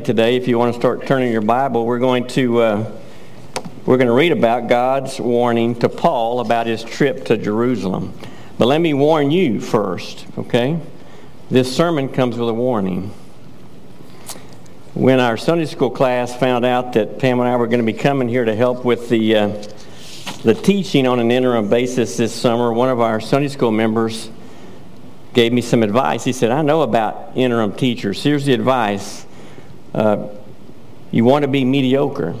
today if you want to start turning your bible we're going to uh, we're going to read about god's warning to paul about his trip to jerusalem. But let me warn you first okay? This sermon comes with a warning. When our sunday school class found out that pam and i were going to be coming here to help with the uh, the teaching on an interim basis this summer one of our sunday school members gave me some advice. He said i know about interim teachers. Here's the advice uh, you want to be mediocre.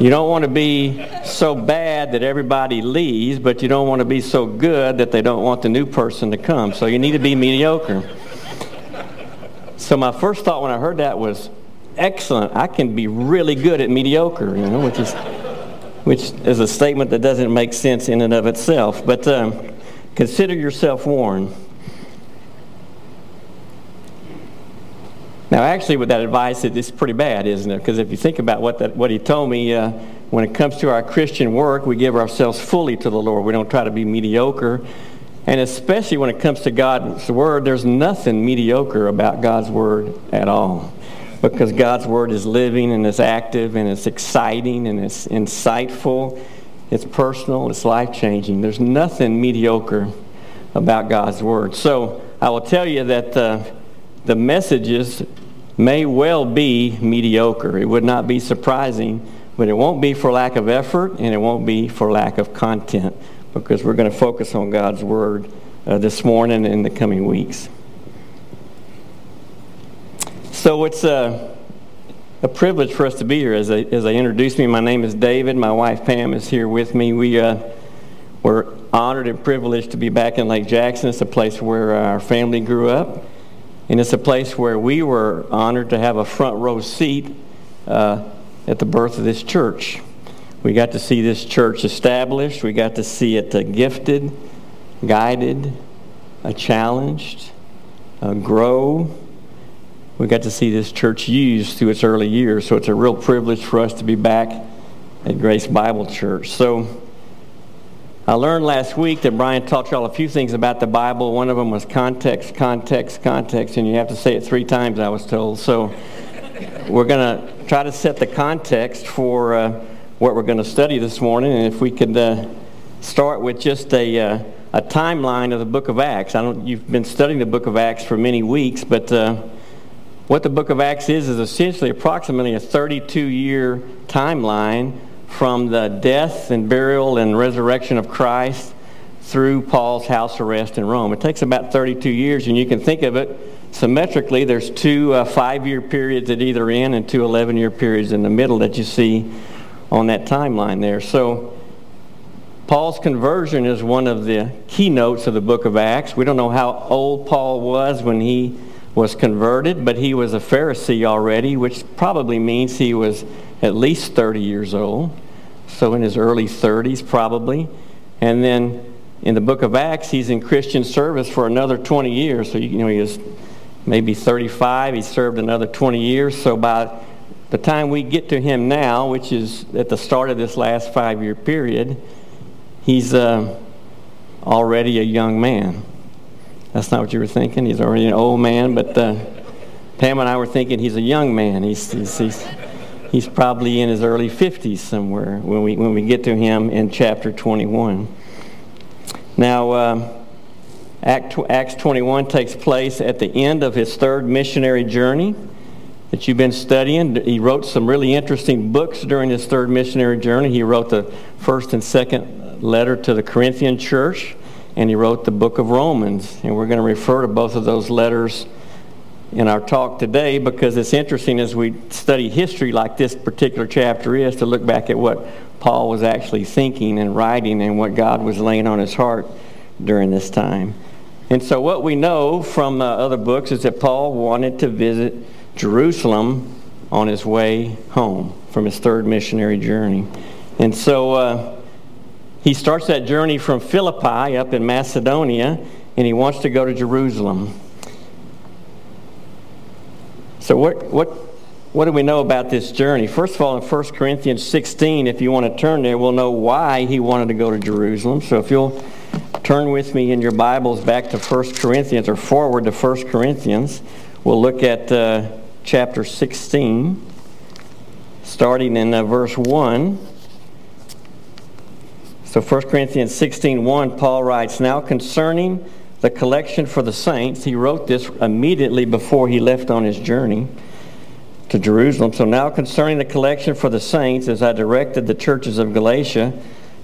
You don't want to be so bad that everybody leaves, but you don't want to be so good that they don't want the new person to come. So you need to be mediocre. So my first thought when I heard that was, excellent. I can be really good at mediocre, you know, which is which is a statement that doesn't make sense in and of itself. But um, consider yourself warned. Now, actually, with that advice, it's pretty bad, isn't it? Because if you think about what, that, what he told me, uh, when it comes to our Christian work, we give ourselves fully to the Lord. We don't try to be mediocre. And especially when it comes to God's Word, there's nothing mediocre about God's Word at all. Because God's Word is living and it's active and it's exciting and it's insightful, it's personal, it's life changing. There's nothing mediocre about God's Word. So I will tell you that. Uh, the messages may well be mediocre. It would not be surprising, but it won't be for lack of effort and it won't be for lack of content because we're going to focus on God's Word uh, this morning and in the coming weeks. So it's a, a privilege for us to be here. As I, as I introduce me, my name is David. My wife Pam is here with me. We, uh, we're honored and privileged to be back in Lake Jackson. It's a place where our family grew up. And it's a place where we were honored to have a front row seat uh, at the birth of this church. We got to see this church established. We got to see it uh, gifted, guided, uh, challenged, uh, grow. We got to see this church used through its early years. So it's a real privilege for us to be back at Grace Bible Church. So I learned last week that Brian taught y'all a few things about the Bible. One of them was context, context, context, and you have to say it three times, I was told. So we're going to try to set the context for uh, what we're going to study this morning. And if we could uh, start with just a, uh, a timeline of the book of Acts. I don't, you've been studying the book of Acts for many weeks, but uh, what the book of Acts is is essentially approximately a 32 year timeline from the death and burial and resurrection of Christ through Paul's house arrest in Rome. It takes about 32 years, and you can think of it symmetrically. There's two uh, five-year periods at either end and two 11-year periods in the middle that you see on that timeline there. So Paul's conversion is one of the keynotes of the book of Acts. We don't know how old Paul was when he was converted, but he was a Pharisee already, which probably means he was at least 30 years old so in his early 30s probably. And then in the book of Acts, he's in Christian service for another 20 years. So, you know, he is maybe 35. He served another 20 years. So by the time we get to him now, which is at the start of this last five year period, he's uh, already a young man. That's not what you were thinking. He's already an old man, but uh, Pam and I were thinking he's a young man. He's, he's, he's He's probably in his early 50s somewhere when we, when we get to him in chapter 21. Now, uh, Act, Acts 21 takes place at the end of his third missionary journey that you've been studying. He wrote some really interesting books during his third missionary journey. He wrote the first and second letter to the Corinthian church, and he wrote the book of Romans. And we're going to refer to both of those letters in our talk today because it's interesting as we study history like this particular chapter is to look back at what Paul was actually thinking and writing and what God was laying on his heart during this time. And so, what we know from uh, other books is that Paul wanted to visit Jerusalem on his way home from his third missionary journey. And so, uh, he starts that journey from Philippi up in Macedonia, and he wants to go to Jerusalem. So what, what, what do we know about this journey? First of all, in 1 Corinthians 16, if you want to turn there, we'll know why he wanted to go to Jerusalem. So if you'll turn with me in your Bibles back to 1 Corinthians or forward to 1 Corinthians, We'll look at uh, chapter 16, starting in uh, verse 1. So 1 Corinthians 16, 1, Paul writes, Now concerning the collection for the saints, he wrote this immediately before he left on his journey to Jerusalem. So now concerning the collection for the saints, as I directed the churches of Galatia,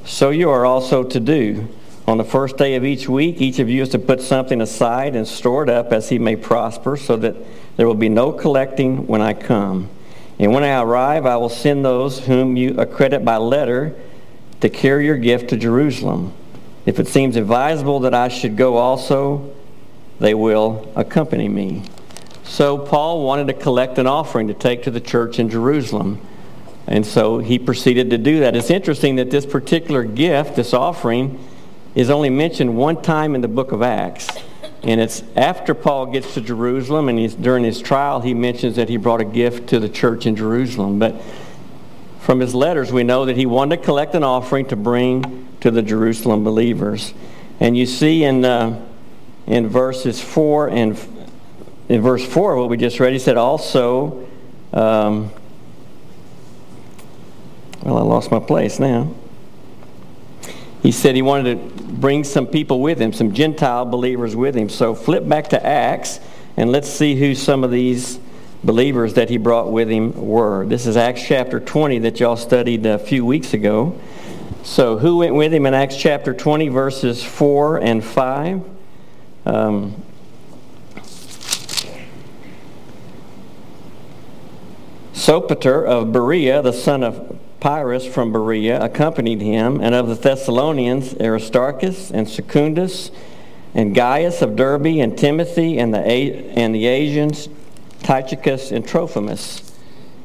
so you are also to do. On the first day of each week, each of you is to put something aside and store it up as he may prosper, so that there will be no collecting when I come. And when I arrive, I will send those whom you accredit by letter to carry your gift to Jerusalem. If it seems advisable that I should go also, they will accompany me. So Paul wanted to collect an offering to take to the church in Jerusalem. And so he proceeded to do that. It's interesting that this particular gift, this offering, is only mentioned one time in the book of Acts. And it's after Paul gets to Jerusalem and he's, during his trial, he mentions that he brought a gift to the church in Jerusalem. But from his letters, we know that he wanted to collect an offering to bring to the Jerusalem believers. And you see in, uh, in verses 4 and in verse 4, what we just read, he said, also, um, well, I lost my place now. He said he wanted to bring some people with him, some Gentile believers with him. So flip back to Acts and let's see who some of these believers that he brought with him were. This is Acts chapter 20 that y'all studied a few weeks ago. So, who went with him in Acts chapter 20, verses 4 and 5? Um, Sopater of Berea, the son of Pyrrhus from Berea, accompanied him, and of the Thessalonians, Aristarchus and Secundus, and Gaius of Derbe, and Timothy, and the, and the Asians, Tychicus and Trophimus.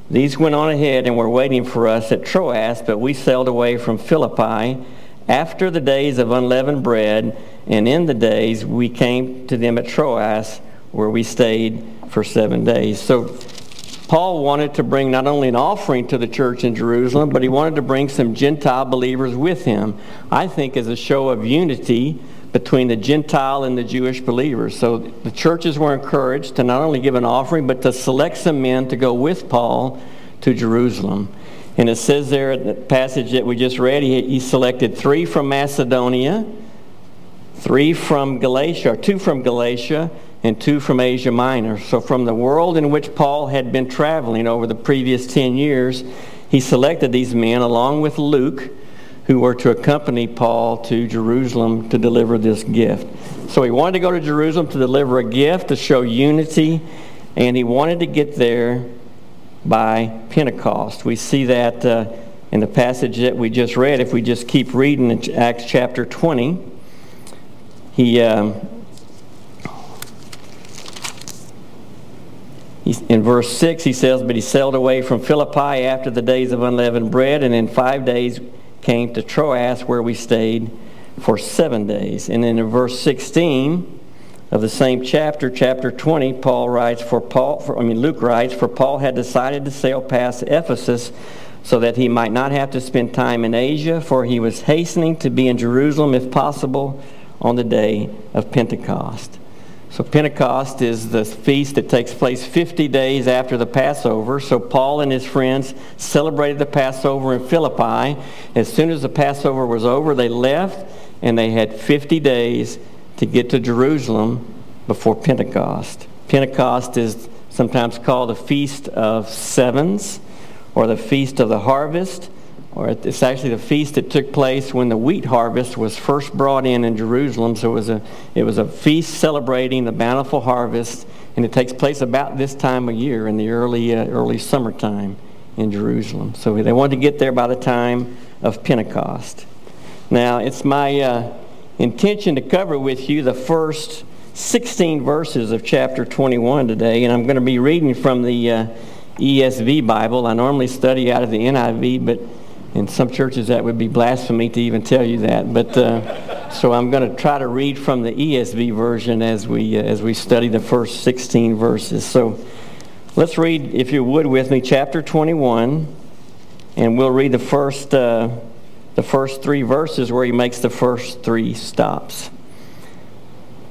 These went on ahead and were waiting for us at Troas, but we sailed away from Philippi after the days of unleavened bread, and in the days we came to them at Troas, where we stayed for seven days. So Paul wanted to bring not only an offering to the church in Jerusalem, but he wanted to bring some Gentile believers with him, I think as a show of unity between the Gentile and the Jewish believers. So the churches were encouraged to not only give an offering, but to select some men to go with Paul to Jerusalem. And it says there in the passage that we just read, he, he selected three from Macedonia, three from Galatia, or two from Galatia, and two from Asia Minor. So, from the world in which Paul had been traveling over the previous 10 years, he selected these men along with Luke, who were to accompany Paul to Jerusalem to deliver this gift. So, he wanted to go to Jerusalem to deliver a gift to show unity, and he wanted to get there by Pentecost. We see that uh, in the passage that we just read. If we just keep reading in Acts chapter 20, he. Um, in verse 6, he says, But he sailed away from Philippi after the days of unleavened bread, and in five days came to Troas, where we stayed for seven days. And then in verse 16 of the same chapter, chapter 20, Paul writes, For Paul, for, I mean, Luke writes, For Paul had decided to sail past Ephesus so that he might not have to spend time in Asia, for he was hastening to be in Jerusalem, if possible, on the day of Pentecost. So Pentecost is the feast that takes place 50 days after the Passover. So Paul and his friends celebrated the Passover in Philippi. As soon as the Passover was over, they left and they had 50 days to get to Jerusalem before Pentecost. Pentecost is sometimes called the Feast of Sevens or the Feast of the Harvest or it's actually the feast that took place when the wheat harvest was first brought in in Jerusalem. So it was a, it was a feast celebrating the bountiful harvest, and it takes place about this time of year in the early, uh, early summertime in Jerusalem. So they wanted to get there by the time of Pentecost. Now, it's my uh, intention to cover with you the first 16 verses of chapter 21 today, and I'm going to be reading from the uh, ESV Bible. I normally study out of the NIV, but in some churches, that would be blasphemy to even tell you that. But uh, so I'm going to try to read from the ESV version as we uh, as we study the first 16 verses. So let's read, if you would, with me, chapter 21, and we'll read the first uh, the first three verses where he makes the first three stops.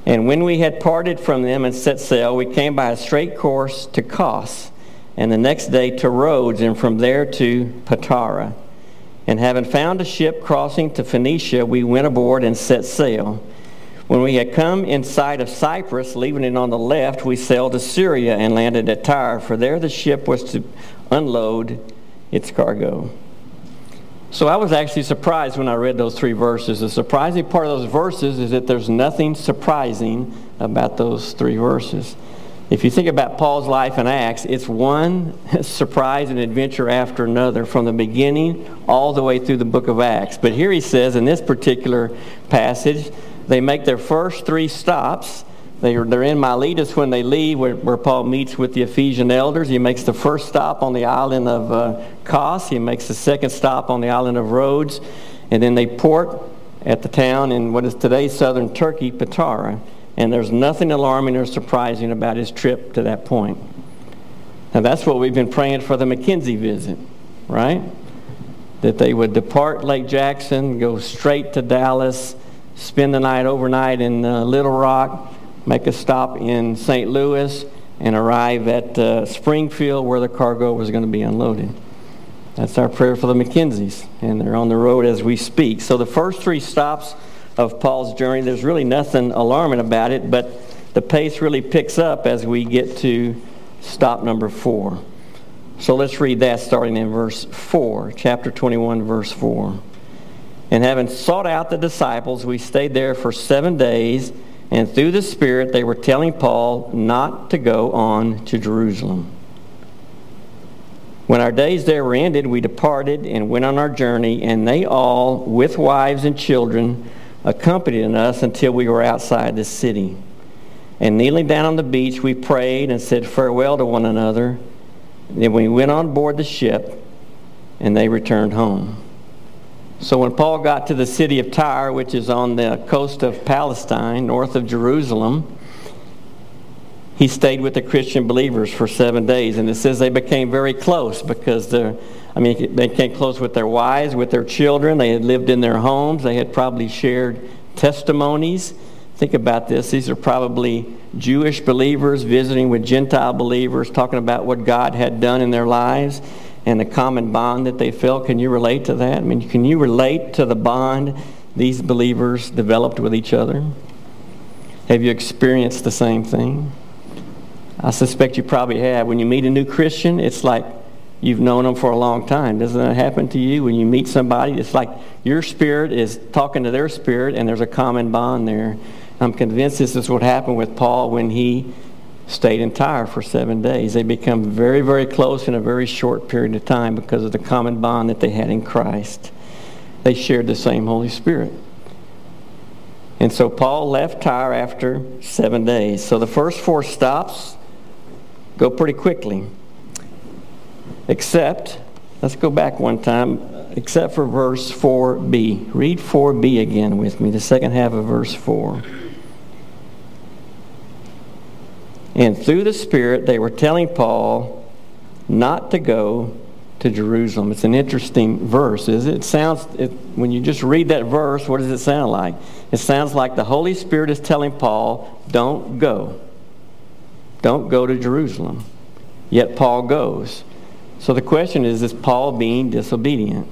And when we had parted from them and set sail, we came by a straight course to Kos, and the next day to Rhodes, and from there to Patara. And having found a ship crossing to Phoenicia, we went aboard and set sail. When we had come in sight of Cyprus, leaving it on the left, we sailed to Syria and landed at Tyre, for there the ship was to unload its cargo. So I was actually surprised when I read those three verses. The surprising part of those verses is that there's nothing surprising about those three verses. If you think about Paul's life in Acts, it's one surprise and adventure after another from the beginning all the way through the book of Acts. But here he says in this particular passage they make their first three stops. They are, they're in Miletus when they leave, where, Paul meets with the Ephesian elders. He makes the first stop on the island of uh, Kos. He makes the second stop on the island of Rhodes. And then they port at the town in what is today southern Turkey, Patara. And there's nothing alarming or surprising about his trip to that point. Now, that's what we've been praying for the McKenzie visit, right? That they would depart Lake Jackson, go straight to Dallas, spend the night overnight in uh, Little Rock, make a stop in St. Louis, and arrive at uh, Springfield where the cargo was going to be unloaded. That's our prayer for the McKenzies, and they're on the road as we speak. So the first three stops of Paul's journey, there's really nothing alarming about it, but the pace really picks up as we get to stop number four. So let's read that starting in verse 4, chapter 21, verse 4. And having sought out the disciples, we stayed there for seven days, and through the Spirit they were telling Paul not to go on to Jerusalem. When our days there were ended, we departed and went on our journey, and they all, with wives and children, accompanied us until we were outside the city. And kneeling down on the beach, we prayed and said farewell to one another. Then we went on board the ship, and they returned home. So when Paul got to the city of Tyre, which is on the coast of Palestine, north of Jerusalem, he stayed with the Christian believers for seven days. And it says they became very close because the I mean, they came close with their wives, with their children. They had lived in their homes. They had probably shared testimonies. Think about this. These are probably Jewish believers visiting with Gentile believers, talking about what God had done in their lives and the common bond that they felt. Can you relate to that? I mean, can you relate to the bond these believers developed with each other? Have you experienced the same thing? I suspect you probably have. When you meet a new Christian, it's like you've known them for a long time. Doesn't that happen to you? When you meet somebody, it's like your spirit is talking to their spirit, and there's a common bond there. I'm convinced this is what happened with Paul when he stayed in Tyre for seven days. They become very, very close in a very short period of time because of the common bond that they had in Christ. They shared the same Holy Spirit. And so Paul left Tyre after seven days. So the first four stops go pretty quickly. Except, let's go back one time, except for verse 4b. Read 4b again with me, the second half of verse 4. And through the Spirit, they were telling Paul not to go to Jerusalem. It's an interesting verse, is it? It sounds, it, when you just read that verse, what does it sound like? It sounds like the Holy Spirit is telling Paul, don't go. Don't go to Jerusalem. Yet Paul goes. So the question is, is Paul being disobedient?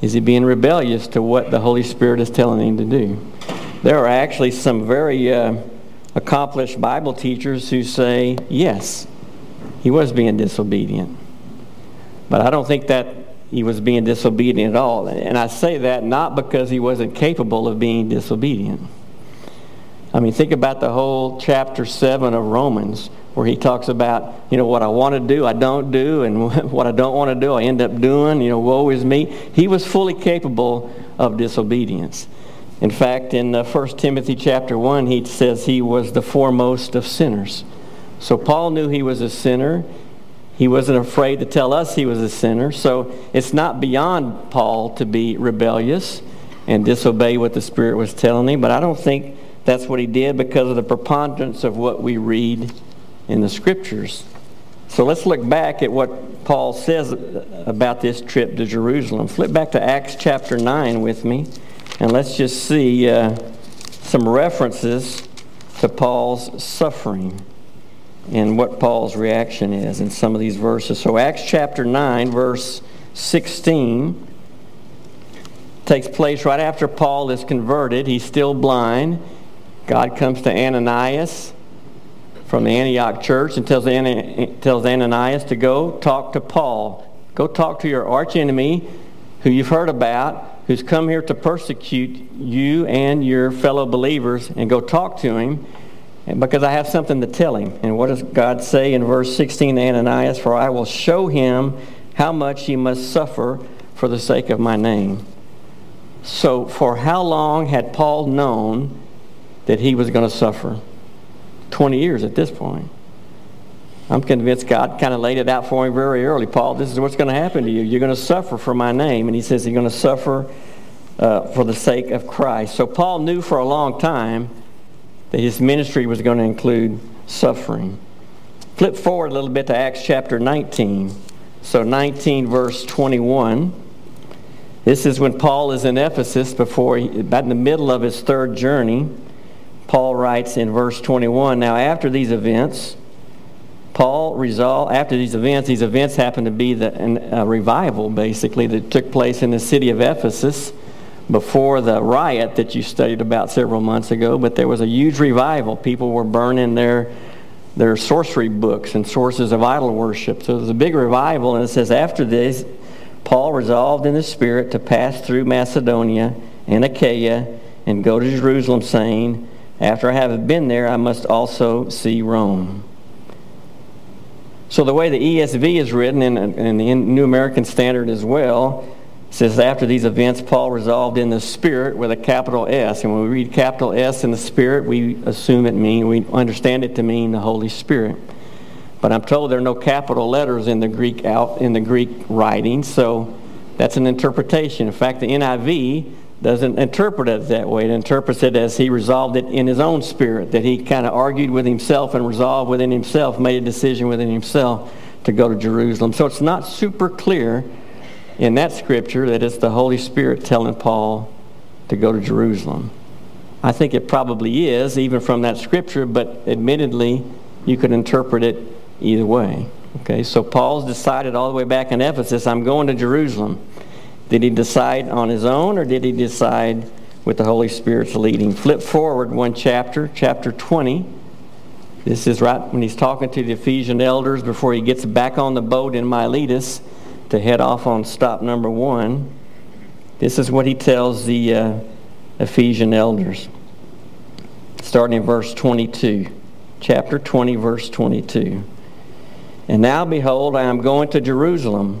Is he being rebellious to what the Holy Spirit is telling him to do? There are actually some very uh, accomplished Bible teachers who say, yes, he was being disobedient. But I don't think that he was being disobedient at all. And I say that not because he wasn't capable of being disobedient. I mean, think about the whole chapter 7 of Romans where he talks about, you know, what I want to do, I don't do, and what I don't want to do, I end up doing, you know, woe is me. He was fully capable of disobedience. In fact, in uh, 1 Timothy chapter 1, he says he was the foremost of sinners. So Paul knew he was a sinner. He wasn't afraid to tell us he was a sinner. So it's not beyond Paul to be rebellious and disobey what the Spirit was telling him. But I don't think that's what he did because of the preponderance of what we read in the Scriptures. So let's look back at what Paul says about this trip to Jerusalem. Flip back to Acts chapter 9 with me. And let's just see uh, some references to Paul's suffering and what Paul's reaction is in some of these verses. So, Acts chapter 9, verse 16 takes place right after Paul is converted. He's still blind. God comes to Ananias from the Antioch church and tells, tells Ananias to go talk to Paul. Go talk to your archenemy who you've heard about, who's come here to persecute you and your fellow believers, and go talk to him because I have something to tell him. And what does God say in verse 16 to Ananias? For I will show him how much he must suffer for the sake of my name. So, for how long had Paul known that he was going to suffer? 20 years at this point. I'm convinced God kind of laid it out for him very early. Paul, this is what's going to happen to you. You're going to suffer for my name. And he says you're going to suffer uh, for the sake of Christ. So Paul knew for a long time that his ministry was going to include suffering. Flip forward a little bit to Acts chapter 19. So 19 verse 21. This is when Paul is in Ephesus before, he, about in the middle of his third journey. Paul writes in verse 21, Now after these events, Paul resolved, after these events, these events happened to be the, a revival, basically, that took place in the city of Ephesus before the riot that you studied about several months ago. But there was a huge revival. People were burning their, their sorcery books and sources of idol worship. So it was a big revival. And it says, after this, Paul resolved in the Spirit to pass through Macedonia and Achaia and go to Jerusalem, saying, After I have been there, I must also see Rome. So the way the ESV is written, and, the New American Standard as well, says after these events, Paul resolved in the Spirit with a capital S. And when we read capital S in the Spirit, we assume it mean we understand it to mean the Holy Spirit. But I'm told there are no capital letters in the Greek out in the Greek writing, so that's an interpretation. In fact, the NIV doesn't interpret it that way. It interprets it as he resolved it in his own spirit, that he kind of argued with himself and resolved within himself, made a decision within himself to go to Jerusalem. So it's not super clear in that scripture that it's the Holy Spirit telling Paul to go to Jerusalem. I think it probably is, even from that scripture, but admittedly, you could interpret it either way. Okay, so Paul's decided all the way back in Ephesus, I'm going to Jerusalem. Did he decide on his own or did he decide with the Holy Spirit's leading? Flip forward one chapter, chapter 20. This is right when he's talking to the Ephesian elders before he gets back on the boat in Miletus to head off on stop number one. This is what he tells the uh, Ephesian elders. Starting in verse 22. Chapter 20, verse 22. And now, behold, I am going to Jerusalem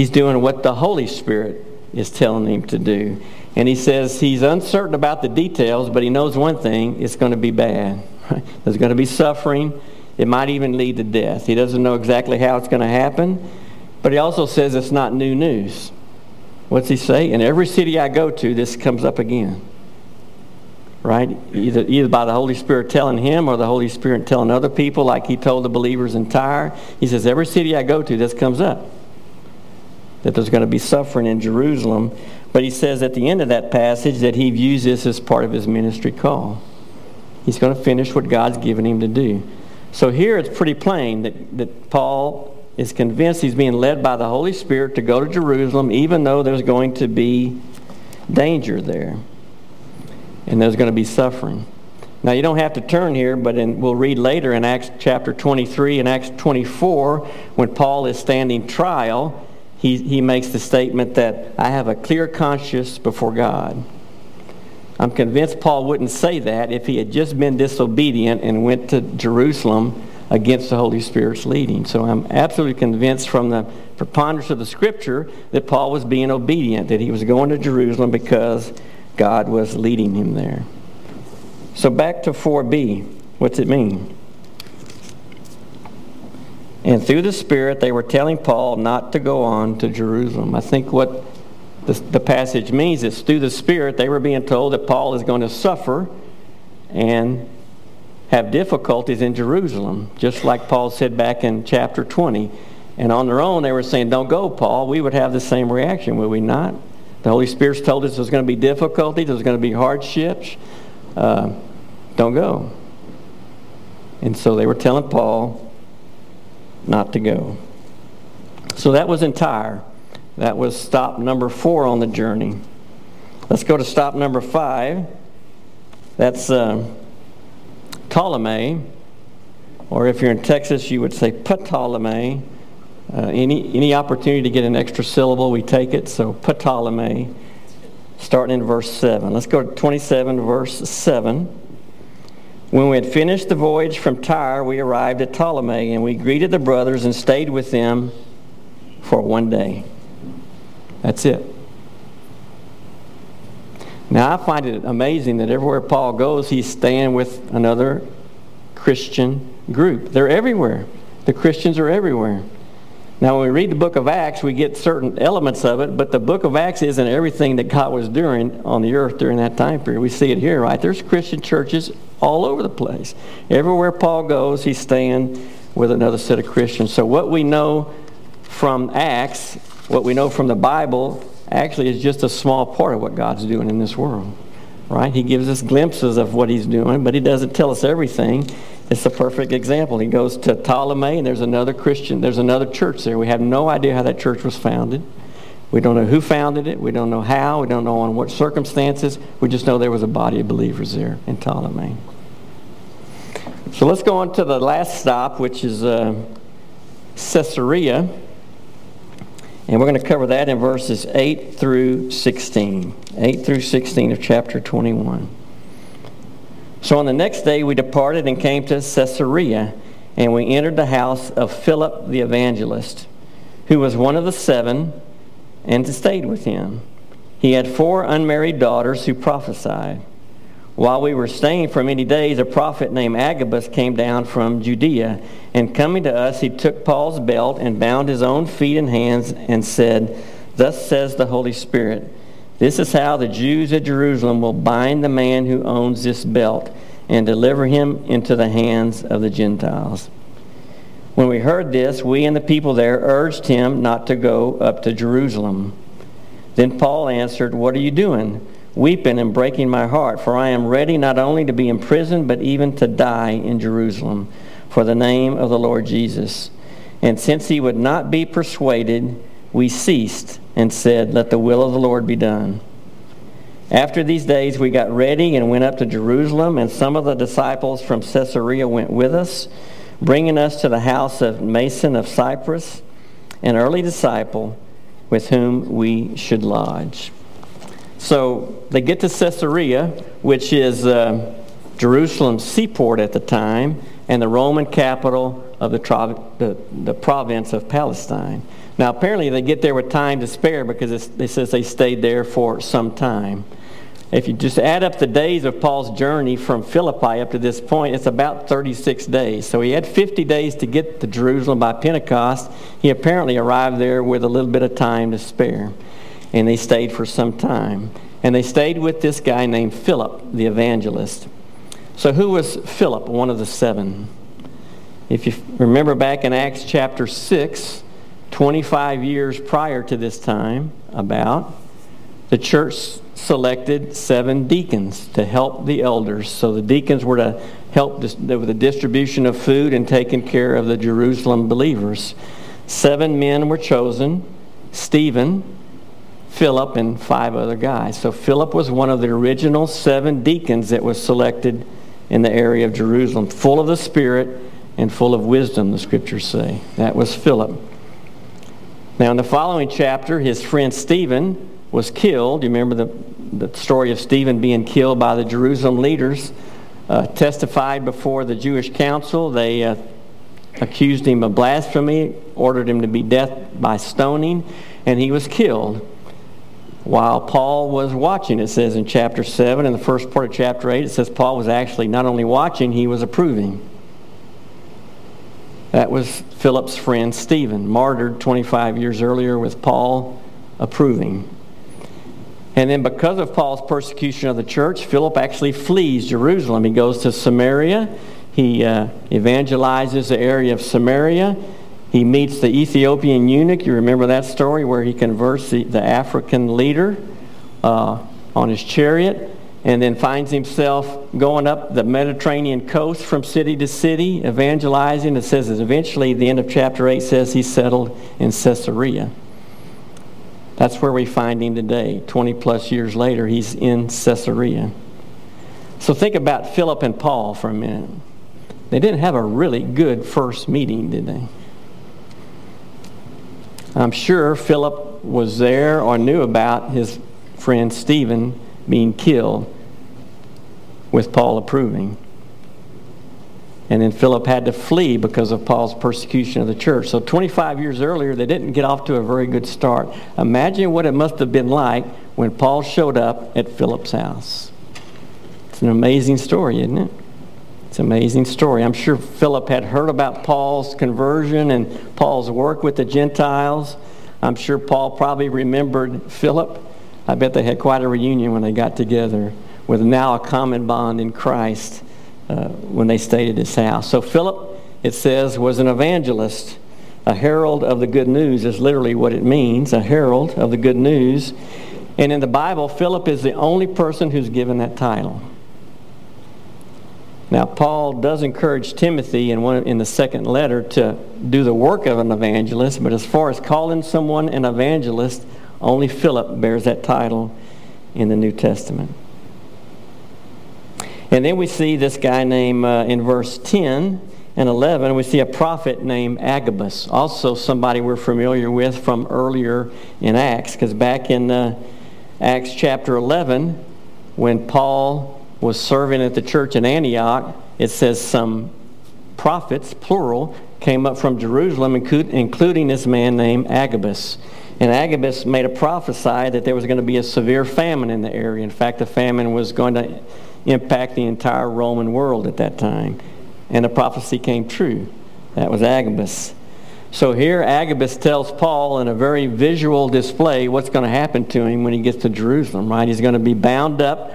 He's doing what the Holy Spirit is telling him to do. And he says he's uncertain about the details, but he knows one thing it's going to be bad. There's going to be suffering. It might even lead to death. He doesn't know exactly how it's going to happen, but he also says it's not new news. What's he say? In every city I go to, this comes up again. Right? Either, either by the Holy Spirit telling him or the Holy Spirit telling other people, like he told the believers in Tyre. He says, Every city I go to, this comes up that there's going to be suffering in Jerusalem. But he says at the end of that passage that he views this as part of his ministry call. He's going to finish what God's given him to do. So here it's pretty plain that, that Paul is convinced he's being led by the Holy Spirit to go to Jerusalem, even though there's going to be danger there. And there's going to be suffering. Now, you don't have to turn here, but in, we'll read later in Acts chapter 23 and Acts 24 when Paul is standing trial he, he makes the statement that I have a clear conscience before God. I'm convinced Paul wouldn't say that if he had just been disobedient and went to Jerusalem against the Holy Spirit's leading. So I'm absolutely convinced from the preponderance of the scripture that Paul was being obedient, that he was going to Jerusalem because God was leading him there. So back to 4b. What's it mean? And through the Spirit, they were telling Paul not to go on to Jerusalem. I think what the, the passage means is through the Spirit, they were being told that Paul is going to suffer and have difficulties in Jerusalem, just like Paul said back in chapter 20. And on their own, they were saying, Don't go, Paul. We would have the same reaction, would we not? The Holy Spirit told us there's going to be difficulties, there's going to be hardships. Uh, don't go. And so they were telling Paul not to go. So that was in Tyre. That was stop number four on the journey. Let's go to stop number five. That's uh, Ptolemy, or if you're in Texas, you would say Ptolemy. Uh, any, any opportunity to get an extra syllable, we take it. So Ptolemy, starting in verse 7. Let's go to 27, verse 7. When we had finished the voyage from Tyre, we arrived at Ptolemy, and we greeted the brothers and stayed with them for one day. That's it. Now, I find it amazing that everywhere Paul goes, he's staying with another Christian group. They're everywhere. The Christians are everywhere. Now, when we read the book of Acts, we get certain elements of it, but the book of Acts isn't everything that God was doing on the earth during that time period. We see it here, right? There's Christian churches all over the place. Everywhere Paul goes, he's staying with another set of Christians. So, what we know from Acts, what we know from the Bible, actually is just a small part of what God's doing in this world. Right? He gives us glimpses of what he's doing, but he doesn't tell us everything. It's a perfect example. He goes to Ptolemy, and there's another Christian, there's another church there. We have no idea how that church was founded. We don't know who founded it. We don't know how. We don't know on what circumstances. We just know there was a body of believers there in Ptolemy. So let's go on to the last stop, which is uh, Caesarea. And we're going to cover that in verses 8 through 16. 8 through 16 of chapter 21. So on the next day we departed and came to Caesarea, and we entered the house of Philip the evangelist, who was one of the seven, and stayed with him. He had four unmarried daughters who prophesied. While we were staying for many days, a prophet named Agabus came down from Judea, and coming to us, he took Paul's belt and bound his own feet and hands and said, Thus says the Holy Spirit, this is how the Jews at Jerusalem will bind the man who owns this belt and deliver him into the hands of the Gentiles. When we heard this, we and the people there urged him not to go up to Jerusalem. Then Paul answered, What are you doing? Weeping and breaking my heart, for I am ready not only to be imprisoned, but even to die in Jerusalem for the name of the Lord Jesus. And since he would not be persuaded, we ceased and said, Let the will of the Lord be done. After these days, we got ready and went up to Jerusalem, and some of the disciples from Caesarea went with us, bringing us to the house of Mnason of Cyprus, an early disciple with whom we should lodge. So they get to Caesarea, which is uh, Jerusalem's seaport at the time, and the Roman capital of the, the, the province of Palestine. Now, apparently, they get there with time to spare because it says they stayed there for some time. If you just add up the days of Paul's journey from Philippi up to this point, it's about 36 days. So he had 50 days to get to Jerusalem by Pentecost. He apparently arrived there with a little bit of time to spare. And they stayed for some time. And they stayed with this guy named Philip, the evangelist. So, who was Philip, one of the seven? If you remember back in Acts chapter 6, 25 years prior to this time, about, the church selected seven deacons to help the elders. So the deacons were to help with the distribution of food and taking care of the Jerusalem believers. Seven men were chosen Stephen, Philip, and five other guys. So Philip was one of the original seven deacons that was selected in the area of Jerusalem, full of the Spirit and full of wisdom, the scriptures say. That was Philip. Now, in the following chapter, his friend Stephen was killed. You remember the, the story of Stephen being killed by the Jerusalem leaders, uh, testified before the Jewish council. They uh, accused him of blasphemy, ordered him to be death by stoning, and he was killed. while Paul was watching. It says in chapter 7, in the first part of chapter 8, it says Paul was actually not only watching, he was approving. That was Philip's friend Stephen, martyred 25 years earlier with Paul approving. And then, because of Paul's persecution of the church, Philip actually flees Jerusalem. He goes to Samaria. He uh, evangelizes the area of Samaria. He meets the Ethiopian eunuch. You remember that story where he converts the, the African leader uh, on his chariot and then finds himself going up the Mediterranean coast from city to city, evangelizing. It says that eventually, the end of chapter 8 says he settled in Caesarea. That's where we find him today. 20 plus years later, he's in Caesarea. So think about Philip and Paul for a minute. They didn't have a really good first meeting, did they? I'm sure Philip was there or knew about his friend Stephen being killed with Paul approving. And then Philip had to flee because of Paul's persecution of the church. So 25 years earlier, they didn't get off to a very good start. Imagine what it must have been like when Paul showed up at Philip's house. It's an amazing story, isn't it? It's an amazing story. I'm sure Philip had heard about Paul's conversion and Paul's work with the Gentiles. I'm sure Paul probably remembered Philip. I bet they had quite a reunion when they got together with now a common bond in Christ uh, when they stayed at his house. So Philip, it says, was an evangelist. A herald of the good news is literally what it means, a herald of the good news. And in the Bible, Philip is the only person who's given that title. Now, Paul does encourage Timothy in, one, in the second letter to do the work of an evangelist, but as far as calling someone an evangelist, only Philip bears that title in the New Testament. And then we see this guy named, uh, in verse 10 and 11, we see a prophet named Agabus, also somebody we're familiar with from earlier in Acts, because back in uh, Acts chapter 11, when Paul was serving at the church in Antioch, it says some prophets, plural, came up from Jerusalem, including this man named Agabus. And Agabus made a prophesy that there was going to be a severe famine in the area. In fact, the famine was going to impact the entire Roman world at that time. And the prophecy came true. That was Agabus. So here Agabus tells Paul in a very visual display what's going to happen to him when he gets to Jerusalem, right? He's going to be bound up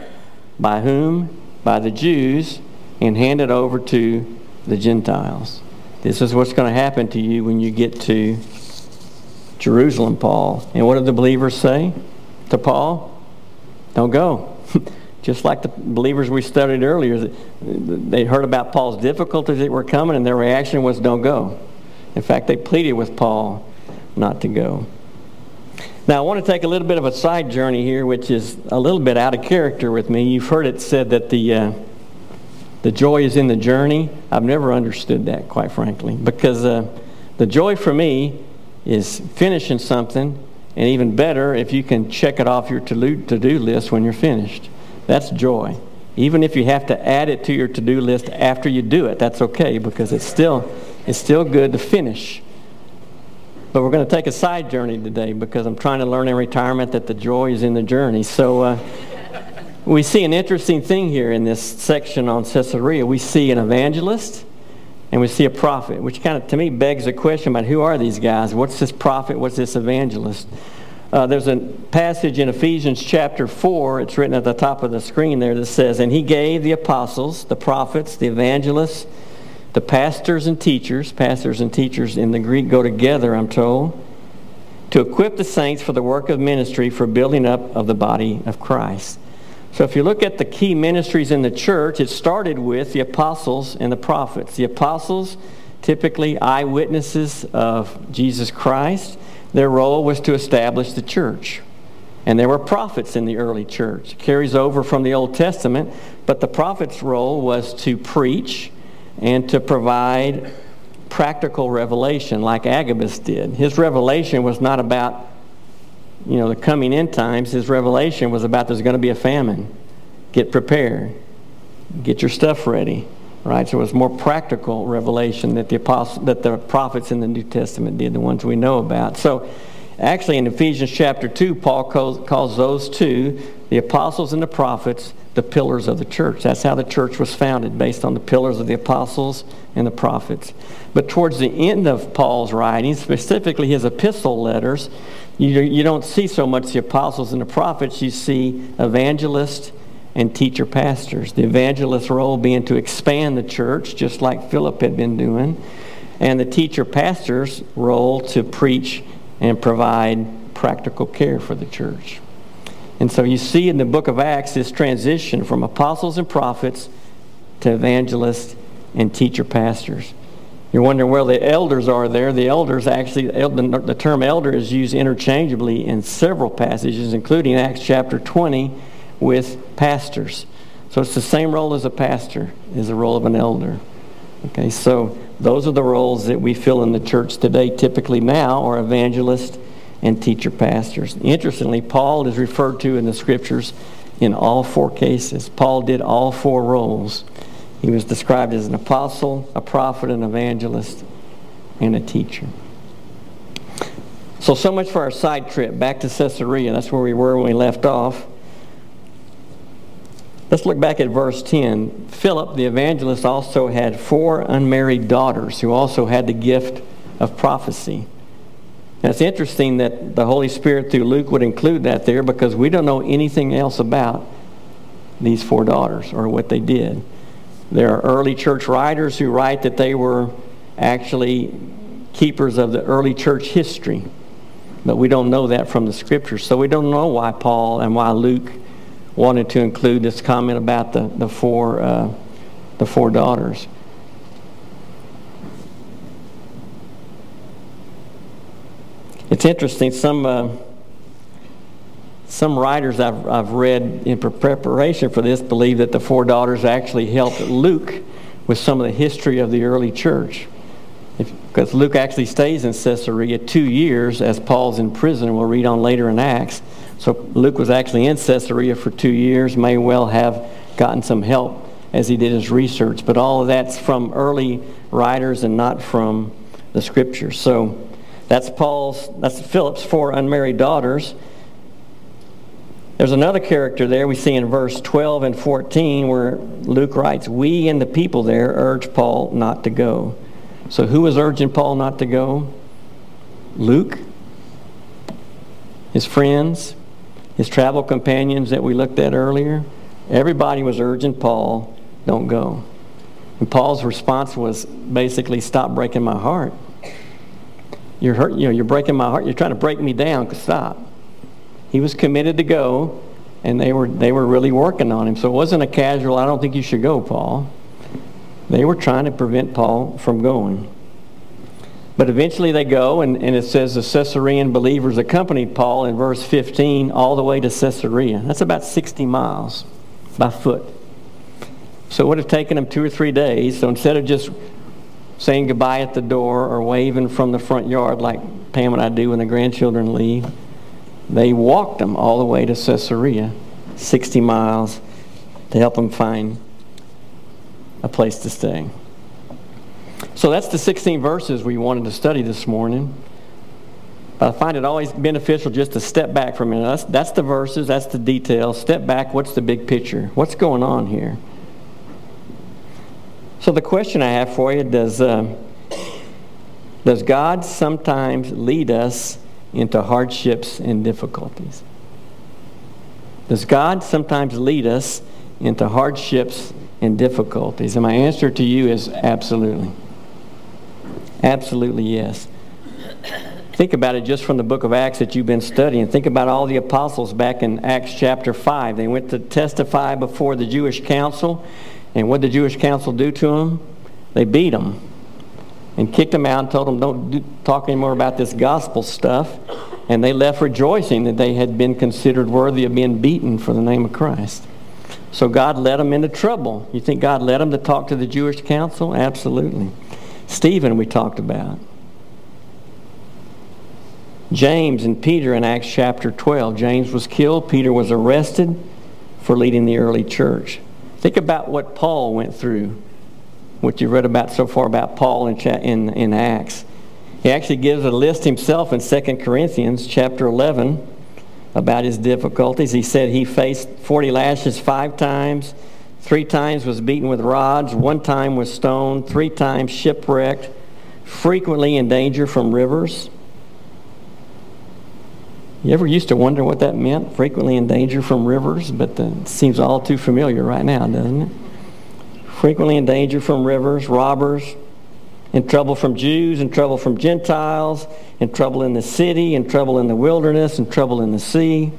by whom? By the Jews and handed over to the Gentiles. This is what's going to happen to you when you get to Jerusalem, Paul. And what did the believers say to Paul? Don't go. Just like the believers we studied earlier, they heard about Paul's difficulties that were coming, and their reaction was, Don't go. In fact, they pleaded with Paul not to go. Now, I want to take a little bit of a side journey here, which is a little bit out of character with me. You've heard it said that the, uh, the joy is in the journey. I've never understood that, quite frankly, because uh, the joy for me is finishing something, and even better if you can check it off your to-do list when you're finished. That's joy. Even if you have to add it to your to-do list after you do it, that's okay because it's still, it's still good to finish. But we're going to take a side journey today because I'm trying to learn in retirement that the joy is in the journey. So uh, we see an interesting thing here in this section on Caesarea. We see an evangelist and we see a prophet, which kind of, to me, begs a question about who are these guys? What's this prophet? What's this evangelist? Uh, there's a passage in Ephesians chapter 4, it's written at the top of the screen there, that says, And he gave the apostles, the prophets, the evangelists, the pastors and teachers, pastors and teachers in the Greek go together, I'm told, to equip the saints for the work of ministry for building up of the body of Christ. So if you look at the key ministries in the church, it started with the apostles and the prophets. The apostles, typically eyewitnesses of Jesus Christ, their role was to establish the church. And there were prophets in the early church. It carries over from the Old Testament, but the prophet's role was to preach, and to provide practical revelation like Agabus did. His revelation was not about, you know, the coming end times. His revelation was about there's going to be a famine. Get prepared. Get your stuff ready. Right? So it was more practical revelation that the apostles, that the prophets in the New Testament did, the ones we know about. So Actually, in Ephesians chapter 2, Paul calls, calls those two, the apostles and the prophets, the pillars of the church. That's how the church was founded, based on the pillars of the apostles and the prophets. But towards the end of Paul's writings, specifically his epistle letters, you, you don't see so much the apostles and the prophets, you see evangelists and teacher pastors. The evangelist role being to expand the church, just like Philip had been doing, and the teacher pastor's role to preach and provide practical care for the church. And so you see in the book of Acts this transition from apostles and prophets to evangelists and teacher pastors. You're wondering where the elders are there. The elders actually, the term elder is used interchangeably in several passages, including Acts chapter 20 with pastors. So it's the same role as a pastor, is the role of an elder. Okay, so those are the roles that we fill in the church today, typically now, are evangelist and teacher pastors. Interestingly, Paul is referred to in the scriptures in all four cases. Paul did all four roles. He was described as an apostle, a prophet, an evangelist, and a teacher. So, so much for our side trip back to Caesarea. That's where we were when we left off. Let's look back at verse 10. Philip, the evangelist, also had four unmarried daughters who also had the gift of prophecy. It's interesting that the Holy Spirit through Luke would include that there because we don't know anything else about these four daughters or what they did. There are early church writers who write that they were actually keepers of the early church history, but we don't know that from the scriptures. So we don't know why Paul and why Luke wanted to include this comment about the, the, four, uh, the four daughters. It's interesting. Some uh, some writers I've, I've read in preparation for this believe that the four daughters actually helped Luke with some of the history of the early church. Because Luke actually stays in Caesarea two years as Paul's in prison. We'll read on later in Acts. So Luke was actually in Caesarea for two years, may well have gotten some help as he did his research. But all of that's from early writers and not from the scriptures. So that's Paul's, that's Philip's four unmarried daughters. There's another character there we see in verse 12 and 14 where Luke writes, We and the people there urge Paul not to go. So who was urging Paul not to go? Luke, his friends, his travel companions that we looked at earlier. Everybody was urging Paul, don't go. And Paul's response was basically, stop breaking my heart. You're hurt, you know, you're breaking my heart. You're trying to break me down. Stop. He was committed to go, and they were they were really working on him. So it wasn't a casual. I don't think you should go, Paul. They were trying to prevent Paul from going. But eventually they go, and, and it says the Caesarean believers accompanied Paul in verse 15 all the way to Caesarea. That's about 60 miles by foot. So it would have taken them two or three days. So instead of just saying goodbye at the door or waving from the front yard like Pam and I do when the grandchildren leave. They walked them all the way to Caesarea, 60 miles, to help them find a place to stay. So that's the 16 verses we wanted to study this morning. But I find it always beneficial just to step back for a minute. That's, that's the verses, that's the details. Step back, what's the big picture? What's going on here? So the question I have for you does uh, does God sometimes lead us into hardships and difficulties? Does God sometimes lead us into hardships and difficulties? And my answer to you is absolutely. Absolutely yes. Think about it just from the book of Acts that you've been studying. Think about all the apostles back in Acts chapter 5. They went to testify before the Jewish council and what did the Jewish council do to them? They beat them and kicked them out and told them, don't do, talk anymore about this gospel stuff. And they left rejoicing that they had been considered worthy of being beaten for the name of Christ. So God led them into trouble. You think God led them to talk to the Jewish council? Absolutely. Stephen, we talked about. James and Peter in Acts chapter 12. James was killed, Peter was arrested for leading the early church. Think about what Paul went through, what you read about so far about Paul in, in, in Acts. He actually gives a list himself in 2 Corinthians chapter 11 about his difficulties. He said he faced 40 lashes five times, three times was beaten with rods, one time was stoned, three times shipwrecked, frequently in danger from rivers. You ever used to wonder what that meant? Frequently in danger from rivers, but it seems all too familiar right now, doesn't it? Frequently in danger from rivers, robbers, in trouble from Jews, in trouble from Gentiles, in trouble in the city, in trouble in the wilderness, in trouble in the sea.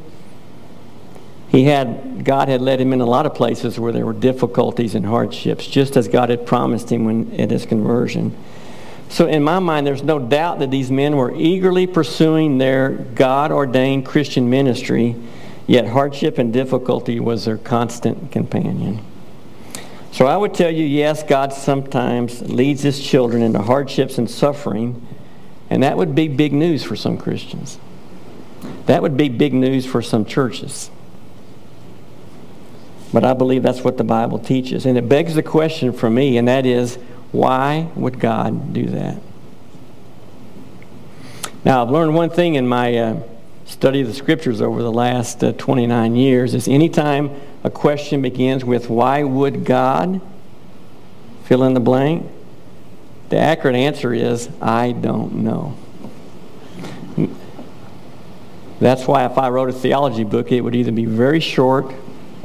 He had, God had led him in a lot of places where there were difficulties and hardships, just as God had promised him when, at his conversion. So in my mind, there's no doubt that these men were eagerly pursuing their God-ordained Christian ministry, yet hardship and difficulty was their constant companion. So I would tell you, yes, God sometimes leads his children into hardships and suffering, and that would be big news for some Christians. That would be big news for some churches. But I believe that's what the Bible teaches. And it begs the question for me, and that is, why would God do that? Now, I've learned one thing in my uh, study of the Scriptures over the last uh, 29 years is anytime a question begins with, why would God? Fill in the blank. The accurate answer is, I don't know. That's why if I wrote a theology book, it would either be very short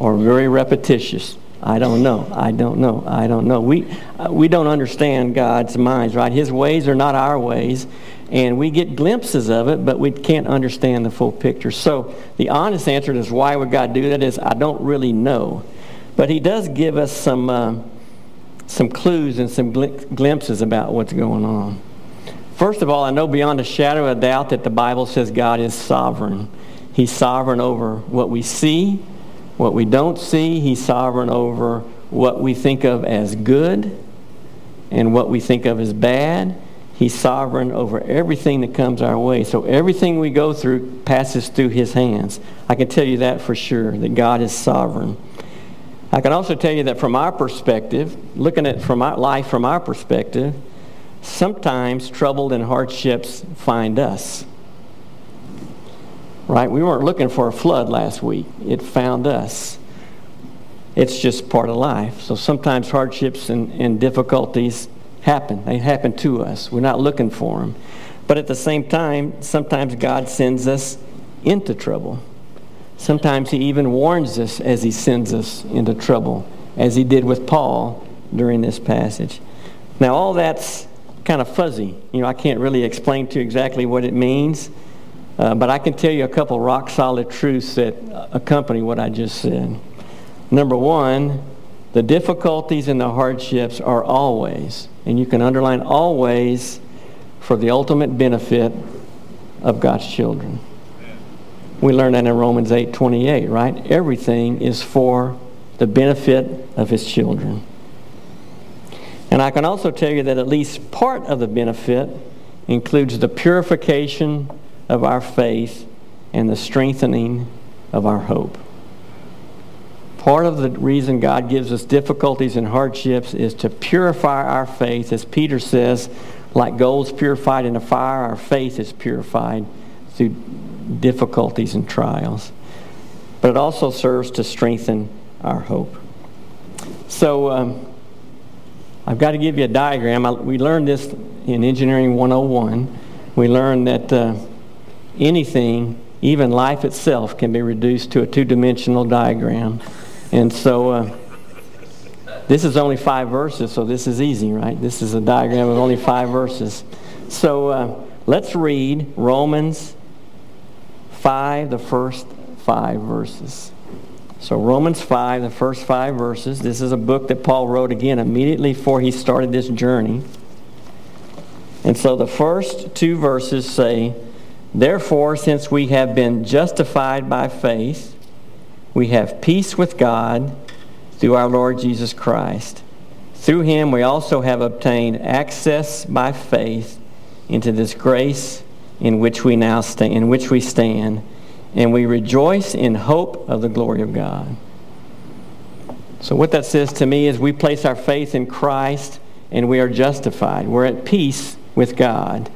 or very repetitious. I don't know. I don't know. I don't know. We, uh, we don't understand God's minds, right? His ways are not our ways, and we get glimpses of it, but we can't understand the full picture. So the honest answer is why would God do that is I don't really know. But he does give us some, uh, some clues and some gl- glimpses about what's going on. First of all, I know beyond a shadow of a doubt that the Bible says God is sovereign. He's sovereign over what we see, what we don't see. He's sovereign over what we think of as good and what we think of as bad. He's sovereign over everything that comes our way. So everything we go through passes through his hands. I can tell you that for sure, that God is sovereign. I can also tell you that from our perspective, looking at from our life from our perspective, sometimes trouble and hardships find us. Right? We weren't looking for a flood last week. It found us. It's just part of life. So sometimes hardships and, and difficulties happen. They happen to us. We're not looking for them. But at the same time, sometimes God sends us into trouble. Sometimes he even warns us as he sends us into trouble, as he did with Paul during this passage. Now, all that's kind of fuzzy. You know, I can't really explain to you exactly what it means, uh, but I can tell you a couple rock solid truths that accompany what I just said. Number one, the difficulties and the hardships are always, and you can underline always, for the ultimate benefit of God's children. We learn that in Romans 8 28, right? Everything is for the benefit of his children. And I can also tell you that at least part of the benefit includes the purification of our faith and the strengthening of our hope. Part of the reason God gives us difficulties and hardships is to purify our faith. As Peter says, like gold's purified in a fire, our faith is purified through difficulties and trials. But it also serves to strengthen our hope. So um, I've got to give you a diagram. I, we learned this in Engineering 101. We learned that uh, anything, even life itself, can be reduced to a two-dimensional diagram. And so uh, this is only five verses, so this is easy, right? This is a diagram of only five verses. So uh, let's read Romans 5, the first five verses. So Romans 5, the first five verses. This is a book that Paul wrote again immediately before he started this journey. And so the first two verses say, Therefore, since we have been justified by faith, we have peace with God through our Lord Jesus Christ. Through him we also have obtained access by faith into this grace in which we now stand, in which we stand, and we rejoice in hope of the glory of God. So what that says to me is we place our faith in Christ and we are justified. We're at peace with God.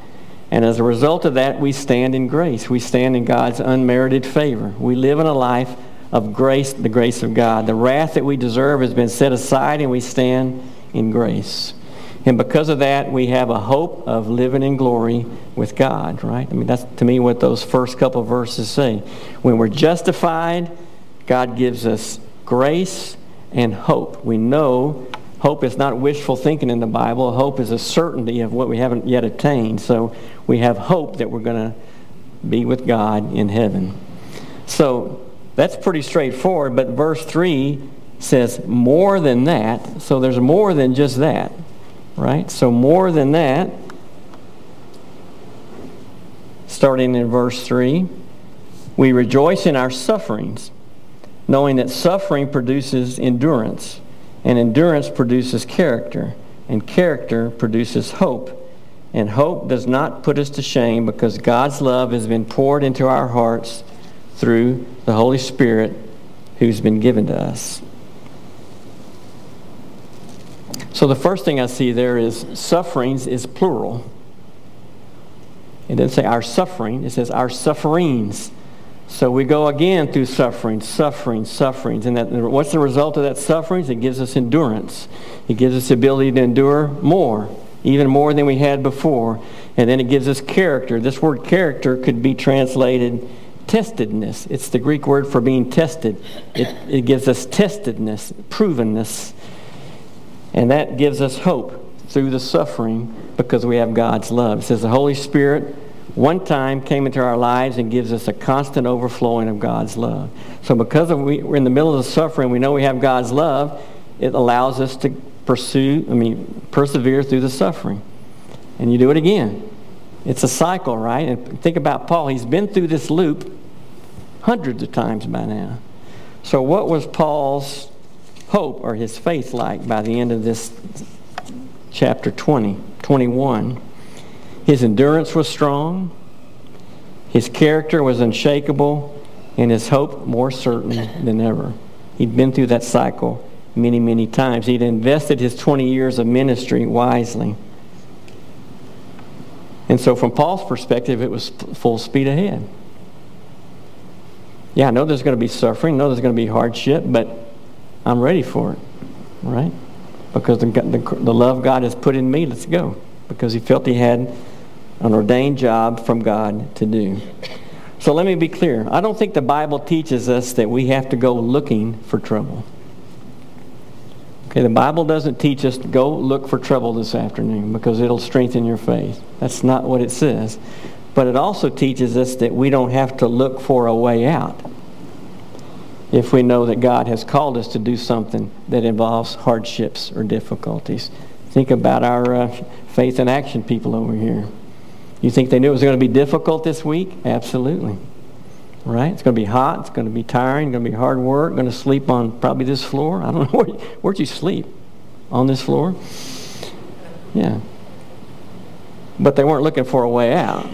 And as a result of that, we stand in grace. We stand in God's unmerited favor. We live in a life of grace, the grace of God. The wrath that we deserve has been set aside, and we stand in grace. And because of that, we have a hope of living in glory with God, right? I mean, that's to me what those first couple verses say. When we're justified, God gives us grace and hope. We know hope is not wishful thinking in the Bible. Hope is a certainty of what we haven't yet attained. So we have hope that we're going to be with God in heaven. So that's pretty straightforward, but verse 3 says more than that. So there's more than just that, right? So more than that, starting in verse 3, we rejoice in our sufferings knowing that suffering produces endurance, and endurance produces character, and character produces hope. And hope does not put us to shame because God's love has been poured into our hearts through the Holy Spirit who's been given to us. So the first thing I see there is sufferings is plural. It doesn't say our suffering, it says our sufferings. So we go again through suffering, suffering, sufferings. And that, what's the result of that suffering? It gives us endurance. It gives us the ability to endure more, even more than we had before. And then it gives us character. This word character could be translated testedness. It's the Greek word for being tested. It, it gives us testedness, provenness. And that gives us hope through the suffering because we have God's love. It says the Holy Spirit one time came into our lives and gives us a constant overflowing of God's love. So because we, we're in the middle of suffering, we know we have God's love, it allows us to pursue, I mean, persevere through the suffering. And you do it again. It's a cycle, right? And think about Paul. He's been through this loop hundreds of times by now. So what was Paul's hope or his faith like by the end of this chapter 20, 21? His endurance was strong, his character was unshakable, and his hope more certain than ever. He'd been through that cycle many, many times. He'd invested his 20 years of ministry wisely. And so, from Paul's perspective, it was full speed ahead. Yeah, I know there's going to be suffering, I know there's going to be hardship, but I'm ready for it, right? Because the, the, the love God has put in me, let's go. Because he felt he had an ordained job from God to do. So let me be clear. I don't think the Bible teaches us that we have to go looking for trouble. Okay, the Bible doesn't teach us to go look for trouble this afternoon because it'll strengthen your faith. That's not what it says. But it also teaches us that we don't have to look for a way out if we know that God has called us to do something that involves hardships or difficulties. Think about our uh, faith and action people over here. You think they knew it was going to be difficult this week? Absolutely. Right? It's going to be hot. It's going to be tiring. It's going to be hard work. Going to sleep on probably this floor. I don't know. Where, where'd you sleep? On this floor? Yeah. But they weren't looking for a way out.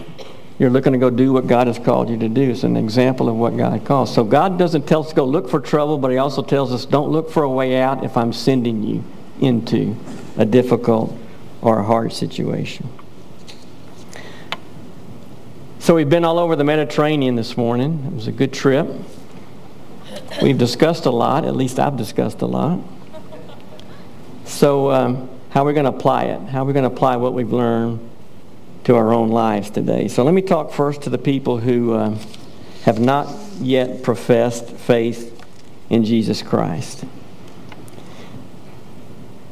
You're looking to go do what God has called you to do. It's an example of what God calls. So God doesn't tell us to go look for trouble, but he also tells us don't look for a way out if I'm sending you into a difficult or a hard situation. So we've been all over the Mediterranean this morning. It was a good trip. We've discussed a lot, at least I've discussed a lot. So um, how are we going to apply it? How are we going to apply what we've learned to our own lives today? So let me talk first to the people who uh, have not yet professed faith in Jesus Christ.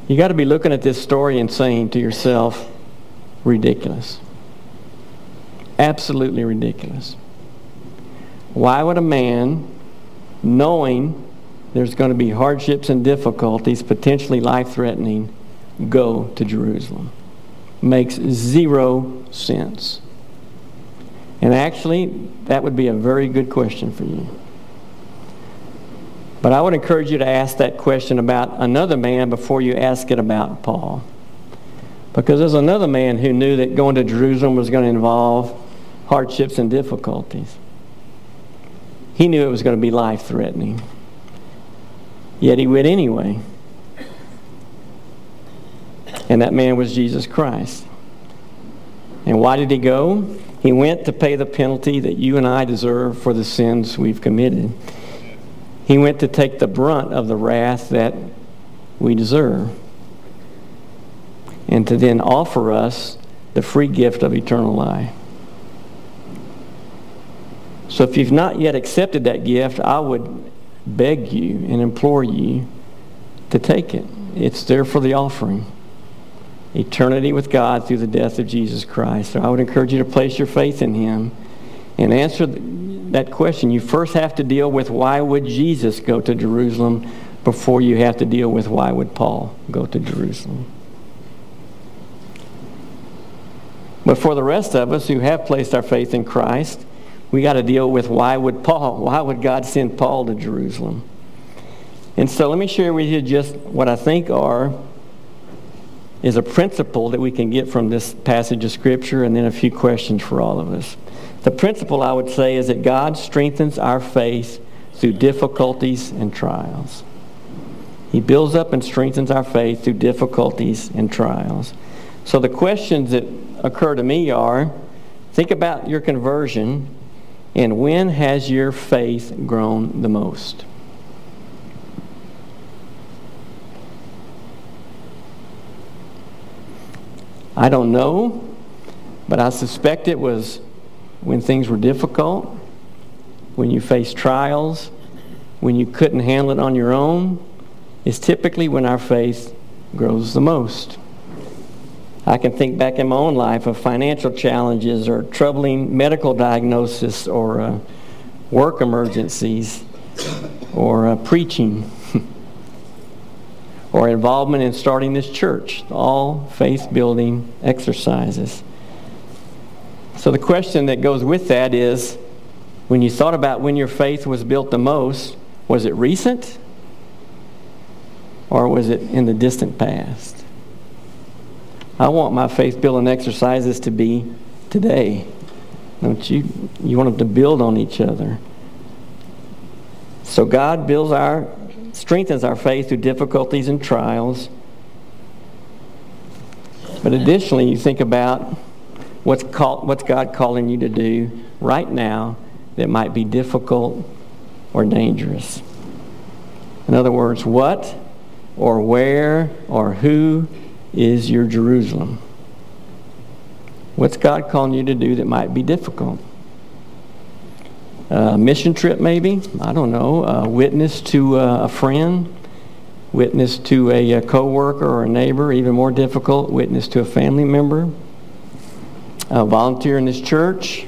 You got to be looking at this story and saying to yourself, ridiculous. Absolutely ridiculous. Why would a man, knowing there's going to be hardships and difficulties, potentially life threatening, go to Jerusalem? Makes zero sense. And actually, that would be a very good question for you. But I would encourage you to ask that question about another man before you ask it about Paul. Because there's another man who knew that going to Jerusalem was going to involve hardships and difficulties. He knew it was going to be life threatening. Yet he went anyway. And that man was Jesus Christ. And why did he go? He went to pay the penalty that you and I deserve for the sins we've committed. He went to take the brunt of the wrath that we deserve and to then offer us the free gift of eternal life. So if you've not yet accepted that gift, I would beg you and implore you to take it. It's there for the offering. Eternity with God through the death of Jesus Christ. So I would encourage you to place your faith in him and answer that question. You first have to deal with why would Jesus go to Jerusalem before you have to deal with why would Paul go to Jerusalem. But for the rest of us who have placed our faith in Christ, we got to deal with why would Paul, why would God send Paul to Jerusalem? And so let me share with you just what I think are is a principle that we can get from this passage of Scripture and then a few questions for all of us. The principle I would say is that God strengthens our faith through difficulties and trials. He builds up and strengthens our faith through difficulties and trials. So the questions that occur to me are think about your conversion and when has your faith grown the most? I don't know, but I suspect it was when things were difficult, when you faced trials, when you couldn't handle it on your own, is typically when our faith grows the most. I can think back in my own life of financial challenges or troubling medical diagnosis or uh, work emergencies or uh, preaching or involvement in starting this church, all faith building exercises. So the question that goes with that is when you thought about when your faith was built the most, was it recent or was it in the distant past? I want my faith building exercises to be today. Don't you? You want them to build on each other. So God builds our, strengthens our faith through difficulties and trials. But additionally, you think about what's, call, what's God calling you to do right now that might be difficult or dangerous. In other words, what or where or who is your Jerusalem? What's God calling you to do that might be difficult? A mission trip, maybe? I don't know. A witness to uh, a friend? Witness to a, a co-worker or a neighbor? Even more difficult, witness to a family member? A volunteer in this church?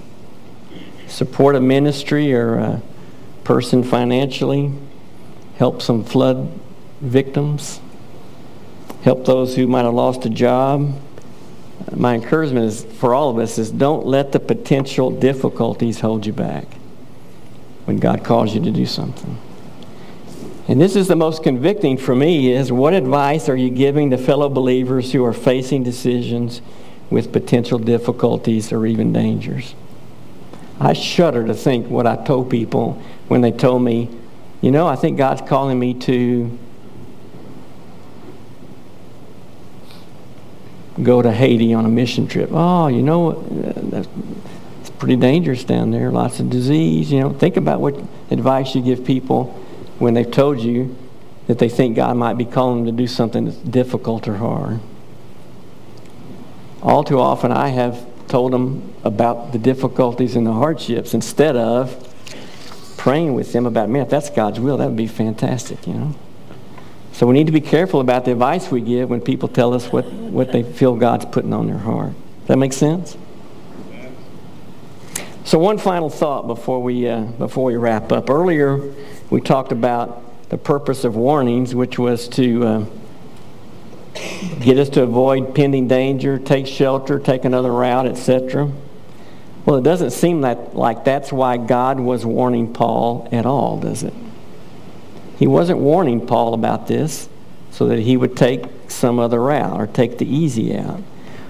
Support a ministry or a person financially? Help some flood victims? Help those who might have lost a job. My encouragement is for all of us is don't let the potential difficulties hold you back when God calls you to do something. And this is the most convicting for me is what advice are you giving to fellow believers who are facing decisions with potential difficulties or even dangers? I shudder to think what I told people when they told me, you know, I think God's calling me to go to Haiti on a mission trip. Oh, you know, it's pretty dangerous down there. Lots of disease. You know, think about what advice you give people when they've told you that they think God might be calling them to do something that's difficult or hard. All too often, I have told them about the difficulties and the hardships instead of praying with them about, man, if that's God's will, that would be fantastic, you know. So we need to be careful about the advice we give when people tell us what, what they feel God's putting on their heart. Does that make sense? So one final thought before we, uh, before we wrap up. Earlier, we talked about the purpose of warnings, which was to uh, get us to avoid pending danger, take shelter, take another route, etc. Well, it doesn't seem that, like that's why God was warning Paul at all, does it? He wasn't warning Paul about this so that he would take some other route or take the easy out.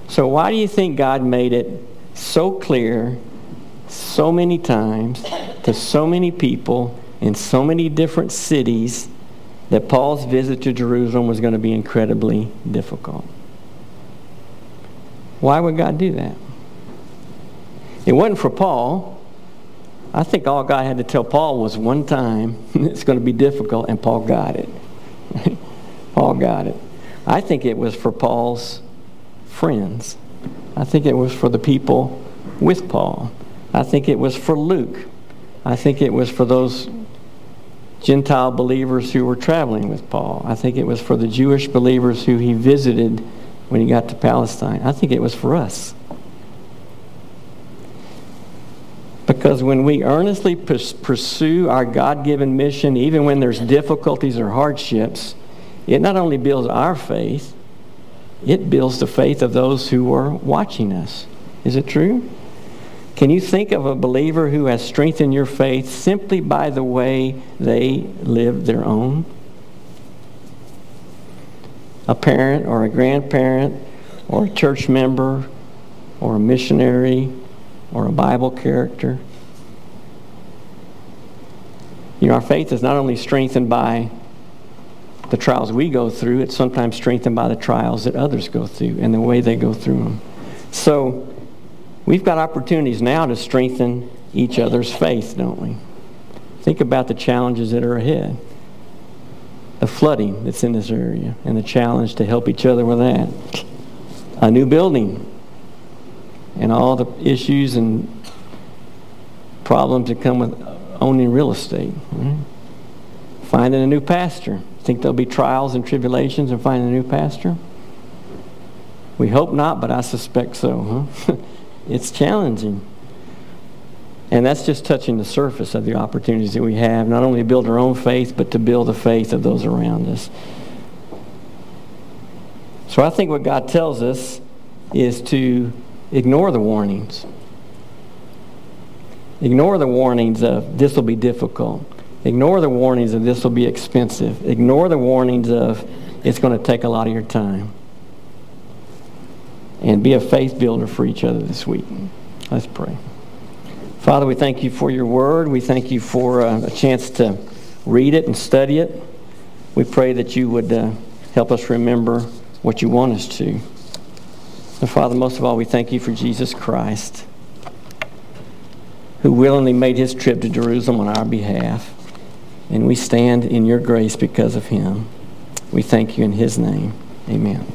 So why do you think God made it so clear so many times to so many people in so many different cities that Paul's visit to Jerusalem was going to be incredibly difficult? Why would God do that? It wasn't for Paul. I think all God had to tell Paul was one time it's going to be difficult, and Paul got it. Paul got it. I think it was for Paul's friends. I think it was for the people with Paul. I think it was for Luke. I think it was for those Gentile believers who were traveling with Paul. I think it was for the Jewish believers who he visited when he got to Palestine. I think it was for us. Because when we earnestly pursue our God given mission, even when there's difficulties or hardships, it not only builds our faith, it builds the faith of those who are watching us. Is it true? Can you think of a believer who has strengthened your faith simply by the way they live their own? A parent or a grandparent or a church member or a missionary or a Bible character. You know, our faith is not only strengthened by the trials we go through, it's sometimes strengthened by the trials that others go through and the way they go through them. So, we've got opportunities now to strengthen each other's faith, don't we? Think about the challenges that are ahead. The flooding that's in this area and the challenge to help each other with that. A new building and all the issues and problems that come with owning real estate. Right? Finding a new pastor. Think there'll be trials and tribulations in finding a new pastor? We hope not, but I suspect so. Huh? Mm-hmm. it's challenging. And that's just touching the surface of the opportunities that we have, not only to build our own faith, but to build the faith of those around us. So I think what God tells us is to ignore the warnings. Ignore the warnings of this will be difficult. Ignore the warnings of this will be expensive. Ignore the warnings of it's going to take a lot of your time. And be a faith builder for each other this week. Let's pray. Father, we thank you for your word. We thank you for uh, a chance to read it and study it. We pray that you would uh, help us remember what you want us to. And Father, most of all, we thank you for Jesus Christ, who willingly made his trip to Jerusalem on our behalf. And we stand in your grace because of him. We thank you in his name. Amen.